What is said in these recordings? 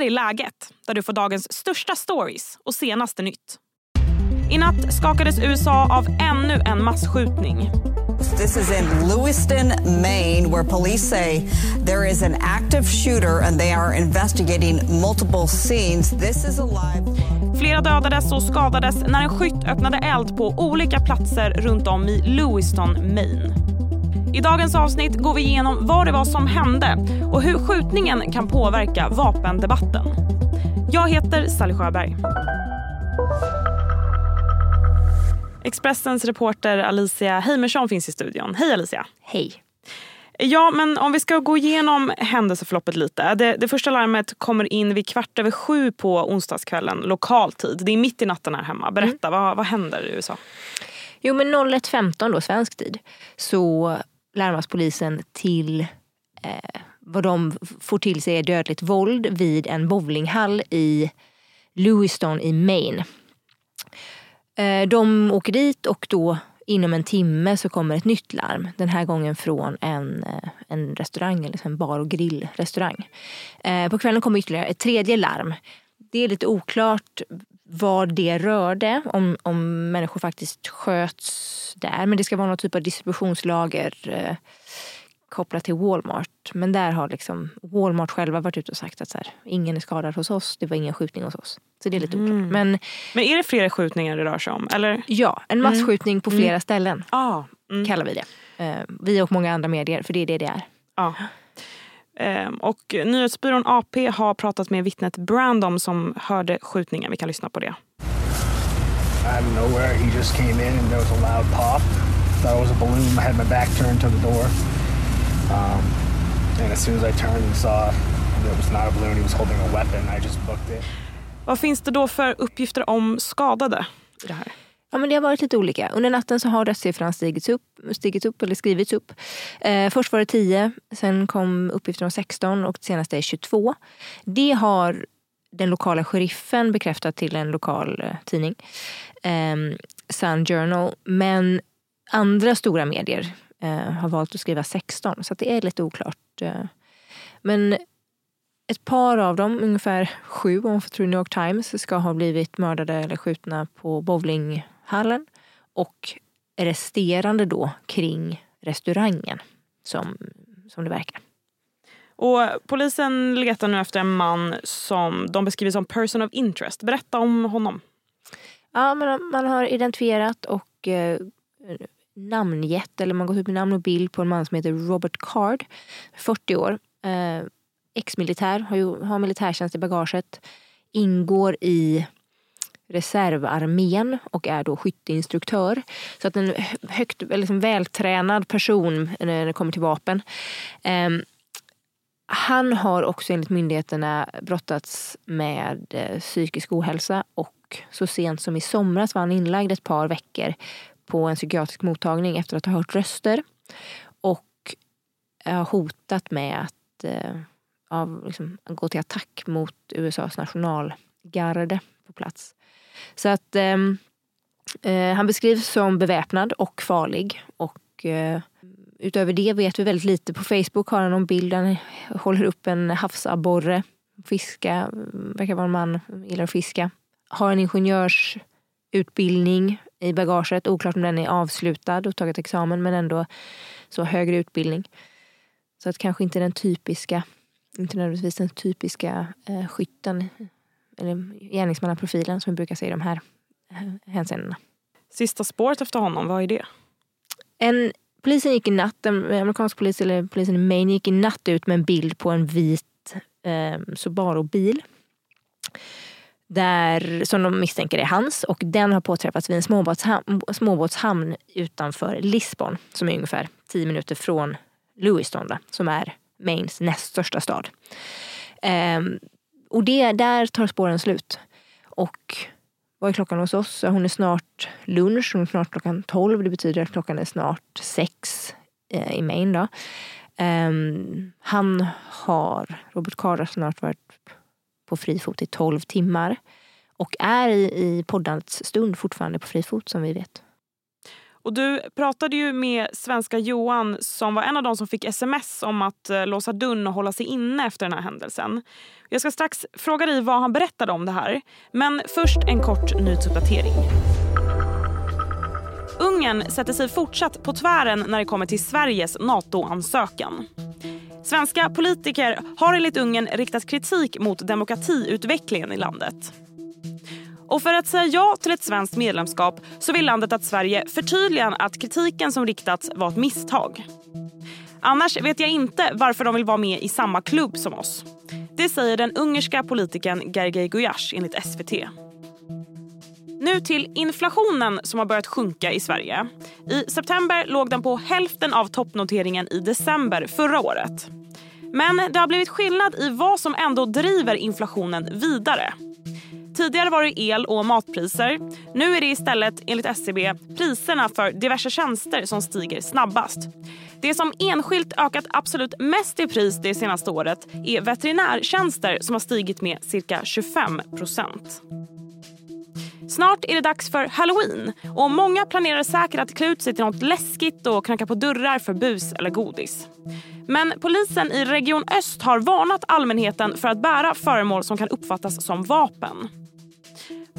här är läget, där du får dagens största stories och senaste nytt. I natt skakades USA av ännu en massskjutning. This is in Lewiston, Maine, where police say there is an active shooter and they are investigating multiple scenes. This is a live. Flera dödades och skadades när en skytt öppnade eld på olika platser runt om i Lewiston, Maine. I dagens avsnitt går vi igenom vad det var som hände och hur skjutningen kan påverka vapendebatten. Jag heter Sally Sjöberg. Expressens reporter Alicia Heimersson finns i studion. Hej Alicia! Hej! Ja, men om vi ska gå igenom händelseförloppet lite. Det, det, första larmet kommer in vid kvart över sju på onsdagskvällen lokal tid. Det är mitt i natten här hemma. Berätta, mm. vad, vad händer i USA? Jo, men 01.15 då, svensk tid, så larmas polisen till eh, vad de får till sig är dödligt våld vid en bowlinghall i Lewiston i Maine. Eh, de åker dit och då inom en timme så kommer ett nytt larm. Den här gången från en, eh, en restaurang, eller liksom en bar och grillrestaurang. Eh, på kvällen kommer ytterligare ett tredje larm. Det är lite oklart vad det rörde, om, om människor faktiskt sköts där. Men det ska vara någon typ av distributionslager kopplat till Walmart. Men där har liksom Walmart själva varit ute och sagt att så här, ingen är skadad hos oss, det var ingen skjutning hos oss. Så det är lite oklart. Mm. Men, men är det flera skjutningar det rör sig om? Eller? Ja, en massskjutning mm. på flera mm. ställen ah. Mm. kallar vi det. Uh, vi och många andra medier, för det är det det är. Ah. Um, och nyhetsbyrån AP har pratat med vittnet Brandom som hörde skjutningen. Vi kan lyssna på det. Out of nowhere he just came in and there was a loud pop. Thought it was a balloon. I had my back turned to the door. Um, and as soon as I turned and saw that it was not a balloon, he was holding a weapon, I just booked it. Vad finns det då för uppgifter om skadade i det här? Ja, men det har varit lite olika. Under natten så har dödssiffran stigits upp, stigits upp eller skrivits upp. Eh, först var det 10, sen kom uppgifter om 16 och det senaste är 22. Det har den lokala sheriffen bekräftat till en lokal eh, tidning, eh, Sun Journal. Men andra stora medier eh, har valt att skriva 16 så det är lite oklart. Eh. Men ett par av dem, ungefär sju om man får tro New York Times, ska ha blivit mördade eller skjutna på bowlinghallen. Och resterande då kring restaurangen, som, som det verkar. Och polisen letar nu efter en man som de beskriver som person of interest. Berätta om honom. Ja, man, man har identifierat och eh, namngett, eller man gått ut med namn och bild på en man som heter Robert Card, 40 år. Eh, Ex-militär, har, ju, har militärtjänst i bagaget. Ingår i reservarmén och är då skytteinstruktör. Så att en högt, liksom vältränad person när det kommer till vapen. Eh, han har också enligt myndigheterna brottats med eh, psykisk ohälsa och så sent som i somras var han inlagd ett par veckor på en psykiatrisk mottagning efter att ha hört röster och har hotat med att eh, av, liksom, gå till attack mot USAs nationalgarde på plats. Så att ehm, eh, han beskrivs som beväpnad och farlig. Och eh, utöver det vet vi väldigt lite. På Facebook har han någon bild där han håller upp en havsabborre. Fiska, mm, verkar vara en man, gillar att fiska. Har en ingenjörsutbildning i bagaget. Oklart om den är avslutad och tagit examen men ändå så högre utbildning. Så att kanske inte den typiska, inte nödvändigtvis den typiska eh, skytten eller gärningsmannaprofilen som vi brukar se i de här eh, hänseendena. Sista spåret efter honom, vad är det? En, polisen gick i natt, den amerikanska polis, eller polisen i Maine gick i natt ut med en bild på en vit eh, Subaru-bil där, som de misstänker är hans och den har påträffats vid en småbåtshamn, småbåtshamn utanför Lisbon som är ungefär 10 minuter från Lewiston då, som är Maines näst största stad. Ehm, och det, där tar spåren slut. Och vad är klockan hos oss? Hon är snart lunch, hon är snart klockan 12. Det betyder att klockan är snart sex eh, i Maine. Då. Um, han har, Robert Carr snart varit på fri fot i 12 timmar. Och är i, i poddans stund fortfarande på fri fot som vi vet. Och du pratade ju med svenska Johan som var en av de som fick sms om att eh, låsa dörren och hålla sig inne efter den här händelsen. Jag ska strax fråga dig vad han berättade om det här. Men först en kort nyhetsuppdatering. Ungern sätter sig fortsatt på tvären när det kommer till Sveriges NATO-ansökan. Svenska politiker har enligt Ungern riktat kritik mot demokratiutvecklingen i landet. Och för att säga ja till ett svenskt medlemskap så vill landet att Sverige förtydligar att kritiken som riktats var ett misstag. Annars vet jag inte varför de vill vara med i samma klubb som oss. Det säger den ungerska politikern Gergely Gulyas enligt SVT. Nu till inflationen som har börjat sjunka i Sverige. I september låg den på hälften av toppnoteringen i december förra året. Men det har blivit skillnad i vad som ändå driver inflationen vidare. Tidigare var det el och matpriser. Nu är det istället enligt SCB priserna för diverse tjänster som stiger snabbast. Det som enskilt ökat absolut mest i pris det senaste året är veterinärtjänster som har stigit med cirka 25 procent. Snart är det dags för halloween och många planerar säkert att klä ut sig till något läskigt och knacka på dörrar för bus eller godis. Men polisen i Region Öst har varnat allmänheten för att bära föremål som kan uppfattas som vapen.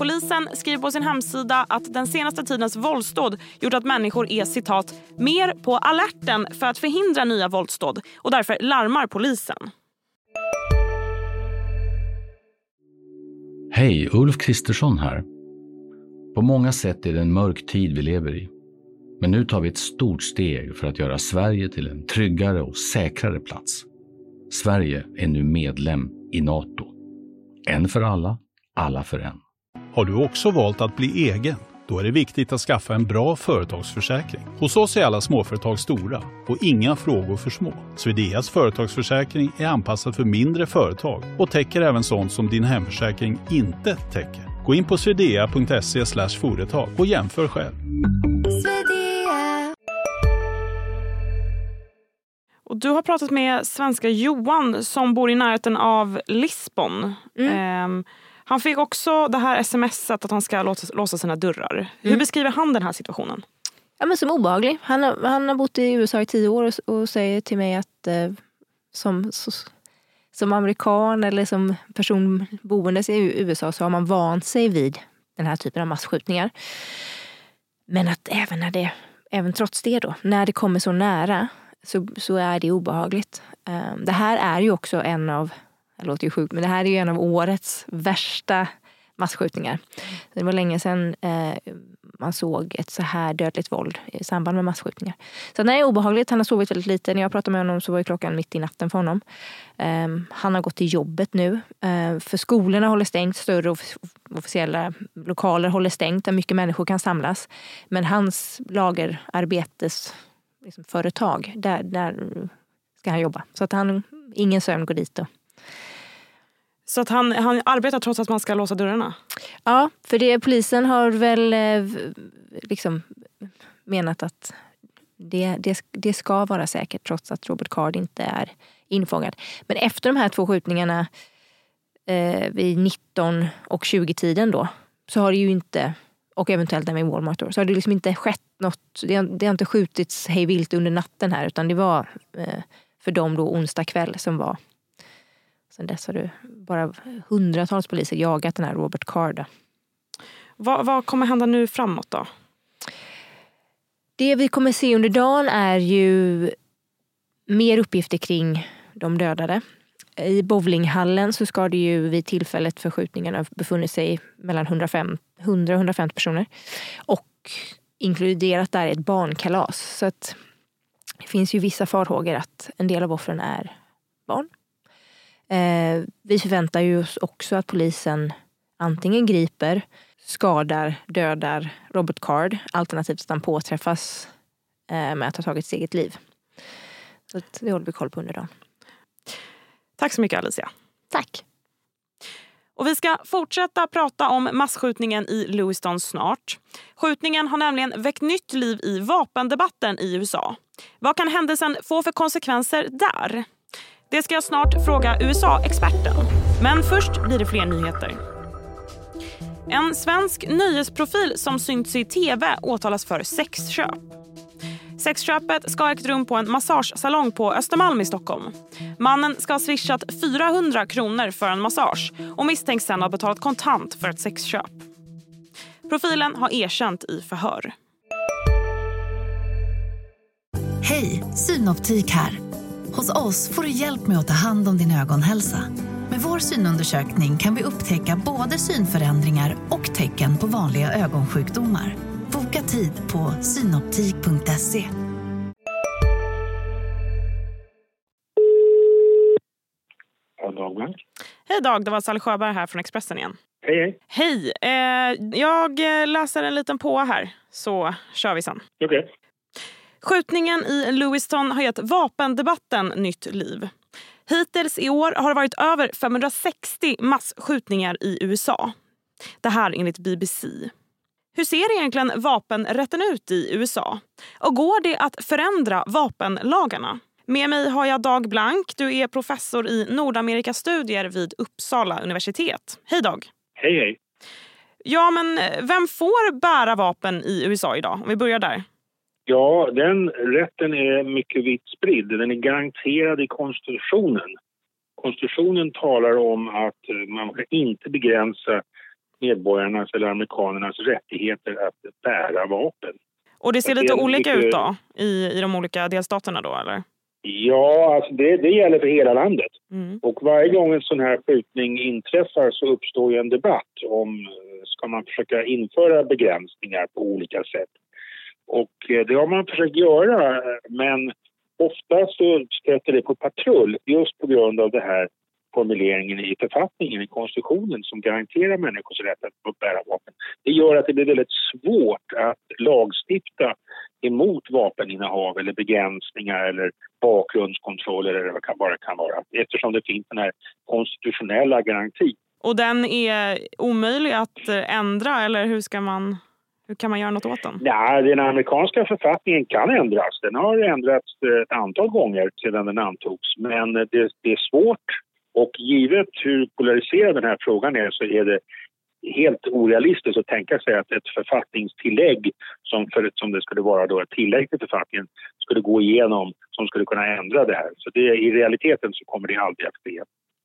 Polisen skriver på sin hemsida att den senaste tidens våldsdåd gjort att människor är citat mer på alerten för att förhindra nya våldsdåd och därför larmar polisen. Hej, Ulf Kristersson här. På många sätt är det en mörk tid vi lever i. Men nu tar vi ett stort steg för att göra Sverige till en tryggare och säkrare plats. Sverige är nu medlem i Nato. En för alla, alla för en. Har du också valt att bli egen? Då är det viktigt att skaffa en bra företagsförsäkring. Hos oss är alla småföretag stora och inga frågor för små. Swedeas företagsförsäkring är anpassad för mindre företag och täcker även sånt som din hemförsäkring inte täcker. Gå in på swedea.se företag och jämför själv. Och du har pratat med svenska Johan som bor i närheten av Lisbon. Mm. Um, han fick också det här smset att han ska låsa, låsa sina dörrar. Mm. Hur beskriver han den här situationen? Ja, men som obehaglig. Han har, han har bott i USA i tio år och, och säger till mig att eh, som, så, som amerikan eller som person boendes i USA så har man vant sig vid den här typen av massskjutningar. Men att även, när det, även trots det då, när det kommer så nära så, så är det obehagligt. Um, det här är ju också en av det låter ju sjukt, men det här är ju en av årets värsta massskjutningar. Det var länge sedan eh, man såg ett så här dödligt våld i samband med massskjutningar. Så det är obehagligt. Han har sovit väldigt lite. När jag pratade med honom så var klockan mitt i natten för honom. Eh, han har gått till jobbet nu. Eh, för skolorna håller stängt. Större officiella lokaler håller stängt där mycket människor kan samlas. Men hans lagerarbetesföretag, liksom, där, där ska han jobba. Så att han, ingen sömn går dit. Då. Så att han, han arbetar trots att man ska låsa dörrarna? Ja, för det, polisen har väl eh, liksom menat att det, det, det ska vara säkert trots att Robert Card inte är infångad. Men efter de här två skjutningarna eh, vid 19 och 20-tiden då så har det ju inte, och eventuellt även i Walmart då, så har det liksom inte skett något. Det har, det har inte skjutits hej vilt under natten här utan det var eh, för dem då onsdag kväll som var Sen dess har det bara hundratals poliser jagat den här Robert Card. Vad, vad kommer hända nu framåt då? Det vi kommer se under dagen är ju mer uppgifter kring de dödade. I bowlinghallen så ska det ju vid tillfället för skjutningen ha befunnit sig mellan 100 och 150 personer. Och inkluderat där är ett barnkalas. Så att det finns ju vissa farhågor att en del av offren är barn. Eh, vi förväntar ju oss också att polisen antingen griper, skadar, dödar Robert Card alternativt att han påträffas eh, med att ha tagit sitt eget liv. Så det håller vi koll på under dagen. Tack så mycket Alicia. Tack. Och vi ska fortsätta prata om massskjutningen i Lewiston snart. Skjutningen har nämligen väckt nytt liv i vapendebatten i USA. Vad kan händelsen få för konsekvenser där? Det ska jag snart fråga USA-experten. Men först blir det fler nyheter. En svensk nöjesprofil som synts i tv åtalas för sexköp. Sexköpet ska ha ägt rum på en massagesalong på Östermalm i Stockholm. Mannen ska ha swishat 400 kronor för en massage och misstänks sen ha betalat kontant för ett sexköp. Profilen har erkänt i förhör. Hej, Synoptik här. Hos oss får du hjälp med att ta hand om din ögonhälsa. Med vår synundersökning kan vi upptäcka både synförändringar och tecken på vanliga ögonsjukdomar. Boka tid på synoptik.se. Hej Dag, det var Sally Sjöberg här från Expressen igen. Hej, hej. Hej! Eh, jag läser en liten på här, så kör vi sen. Okej. Skjutningen i Lewiston har gett vapendebatten nytt liv. Hittills i år har det varit över 560 massskjutningar i USA. Det här enligt BBC. Hur ser egentligen vapenrätten ut i USA? Och går det att förändra vapenlagarna? Med mig har jag Dag Blank. Du är professor i Nordamerikastudier vid Uppsala universitet. Hej Dag! Hej, hej. Ja, men vem får bära vapen i USA idag? Om vi börjar där. Ja, den rätten är mycket vitt spridd. Den är garanterad i konstitutionen. Konstitutionen talar om att eh, man ska inte begränsa medborgarnas eller amerikanernas rättigheter att bära vapen. Och det ser lite olika mycket- ut då i, i de olika delstaterna då eller? Ja, alltså det, det gäller för hela landet. Mm. Och varje gång en sån här skjutning inträffar så uppstår en debatt om eh, ska man försöka införa begränsningar på olika sätt. Och eh, det har man försökt göra men ofta så stöter det på patrull just på grund av det här formuleringen i författningen, i konstitutionen som garanterar människors rätt att bära vapen. Det gör att det blir väldigt svårt att lagstifta emot vapeninnehav eller begränsningar eller bakgrundskontroller eller vad det bara kan vara eftersom det finns den här konstitutionella garantin. Och den är omöjlig att eh, ändra eller hur ska man hur kan man göra något åt den? Nej, den amerikanska författningen kan ändras. Den har ändrats eh, ett antal gånger sedan den antogs. Men det, det är svårt och givet hur polariserad den här frågan är så är det helt orealistiskt att tänka sig att ett författningstillägg som, för, som det skulle vara då ett tillägg till författningen skulle gå igenom som skulle kunna ändra det här. Så det, i realiteten så kommer det aldrig att ske.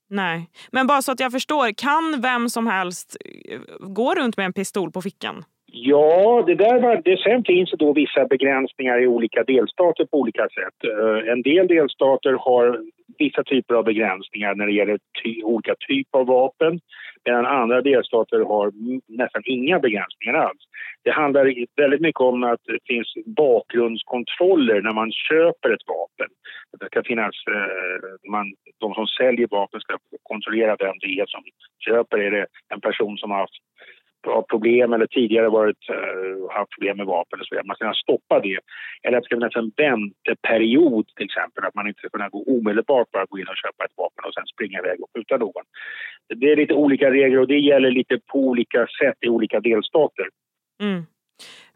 Nej, men bara så att jag förstår, kan vem som helst eh, gå runt med en pistol på fickan? Ja, det där var, det, sen finns det då vissa begränsningar i olika delstater på olika sätt. Eh, en del delstater har vissa typer av begränsningar när det gäller ty, olika typer av vapen medan andra delstater har nästan inga begränsningar alls. Det handlar väldigt mycket om att det finns bakgrundskontroller när man köper ett vapen. Det ska finnas, eh, man, de som säljer vapen ska kontrollera vem det är som köper. Är det en person som har haft Typ av problem eller tidigare varit, uh, haft problem med vapen och så vidare. Man ska kunna stoppa det. Eller att det ska finnas en vänteperiod till exempel. Att man inte ska kunna gå omedelbart bara gå in och köpa ett vapen och sen springa iväg och skjuta någon. Det är lite olika regler och det gäller lite på olika sätt i olika delstater. Mm.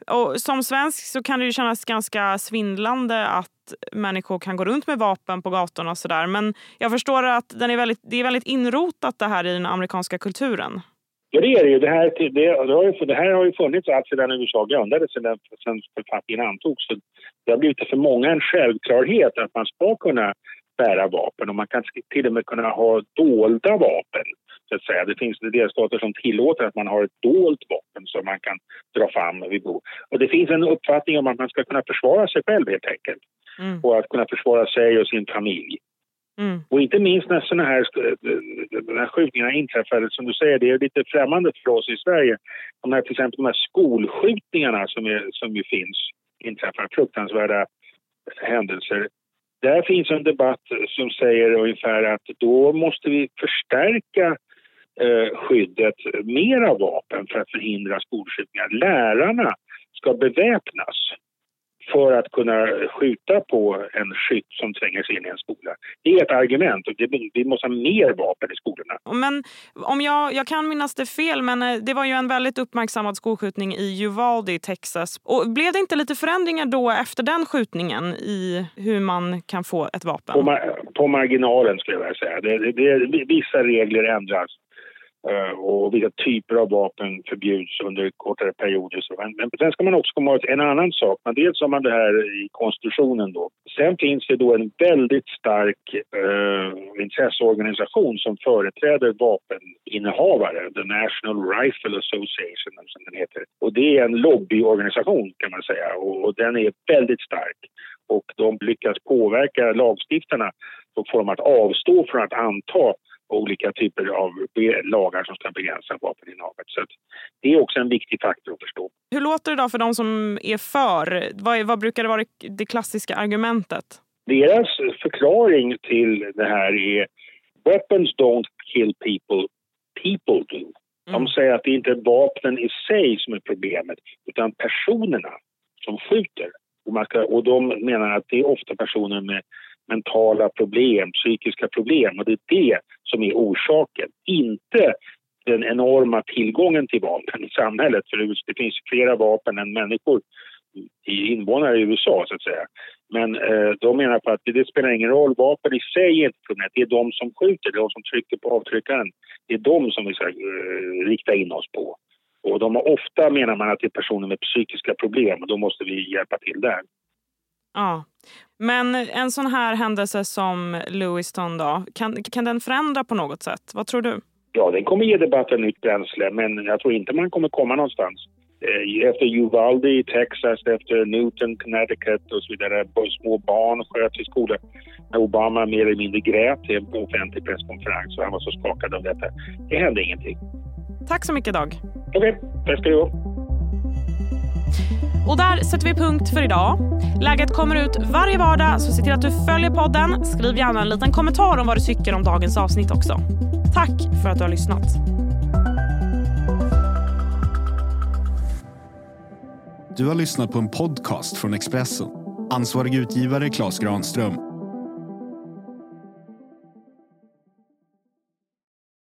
Och som svensk så kan det ju kännas ganska svindlande att människor kan gå runt med vapen på gatorna och sådär. Men jag förstår att den är väldigt, det är väldigt inrotat det här i den amerikanska kulturen. Ja, det är det ju. Det här, det, det, har ju, det här har ju funnits allt sedan USA grundades, sedan, sedan författningen antogs. Så det har blivit för många en självklarhet att man ska kunna bära vapen och man kan till och med kunna ha dolda vapen. Så att säga. Det finns delstater som tillåter att man har ett dolt vapen som man kan dra fram vid behov. Och det finns en uppfattning om att man ska kunna försvara sig själv helt enkelt. Mm. Och att kunna försvara sig och sin familj. Mm. Och inte minst när sådana här, när skjutningarna inträffade, som du säger, det är lite främmande för oss i Sverige. De här, till exempel de här skolskjutningarna som, är, som ju finns, inträffar fruktansvärda händelser. Där finns en debatt som säger ungefär att då måste vi förstärka eh, skyddet mera vapen för att förhindra skolskjutningar. Lärarna ska beväpnas för att kunna skjuta på en skytt som tränger sig in i en skola. Det är ett argument. och det- Vi måste ha mer vapen i skolorna. Men om jag, jag kan minnas det fel, men eh, det var ju en väldigt uppmärksammad skolskjutning i Uvalde i Texas. Och blev det inte lite förändringar då efter den skjutningen i hur man kan få ett vapen? På, mar- på marginalen skulle jag vilja säga. Det, det, det, vissa regler ändras. Eh, och vilka typer av vapen förbjuds under kortare perioder. Men sen ska man också komma ihåg en annan sak. Men dels har man det här i konstitutionen då. Sen finns det då en väldigt stark eh, intresseorganisation som företräder vapeninnehavare, The National Rifle Association som den heter. Och det är en lobbyorganisation kan man säga och, och den är väldigt stark. Och de lyckas påverka lagstiftarna och få dem att avstå från att anta olika typer av lagar som ska begränsa vapeninnehavet. Så det är också en viktig faktor att förstå. Hur låter det då för de som är för? Vad, är, vad brukar det vara det klassiska argumentet? Deras förklaring till det här är Weapons don't kill people, people do. De mm. säger att det inte är vapnen i sig som är problemet utan personerna som skjuter. Och, man ska, och de menar att det är ofta personer med mentala problem, psykiska problem och det är det som är orsaken. Inte den enorma tillgången till vapen i samhället för det finns flera vapen än människor i invånare i USA så att säga. Men eh, de menar på att det, spelar ingen roll, vapen i sig är inte problemet, det är de som skjuter, de som trycker på avtryckaren. Det är de som vi ska eh, rikta in oss på. Och de har ofta menar man att det är personer med psykiska problem och då måste vi hjälpa till där. Ja, men en sån här händelse som Lewiston då, kan, kan den förändra på något sätt? Vad tror du? Ja, den kommer ge debatten nytt bränsle, men jag tror inte man kommer komma någonstans. Eh, efter Uvalde i Texas, efter Newton, Connecticut och så vidare. Små barn sköts i skolor. När Obama mer eller mindre grät i en offentlig presskonferens och han var så skakad av detta. Det hände ingenting. Tack så mycket Dag. Okej, okay, tack ska du ha. Och där sätter vi punkt för idag. Läget kommer ut varje vardag, så se till att du följer podden. Skriv gärna en liten kommentar om vad du tycker om dagens avsnitt också. Tack för att du har lyssnat. Du har lyssnat på en podcast från Expressen. Ansvarig utgivare Klas Granström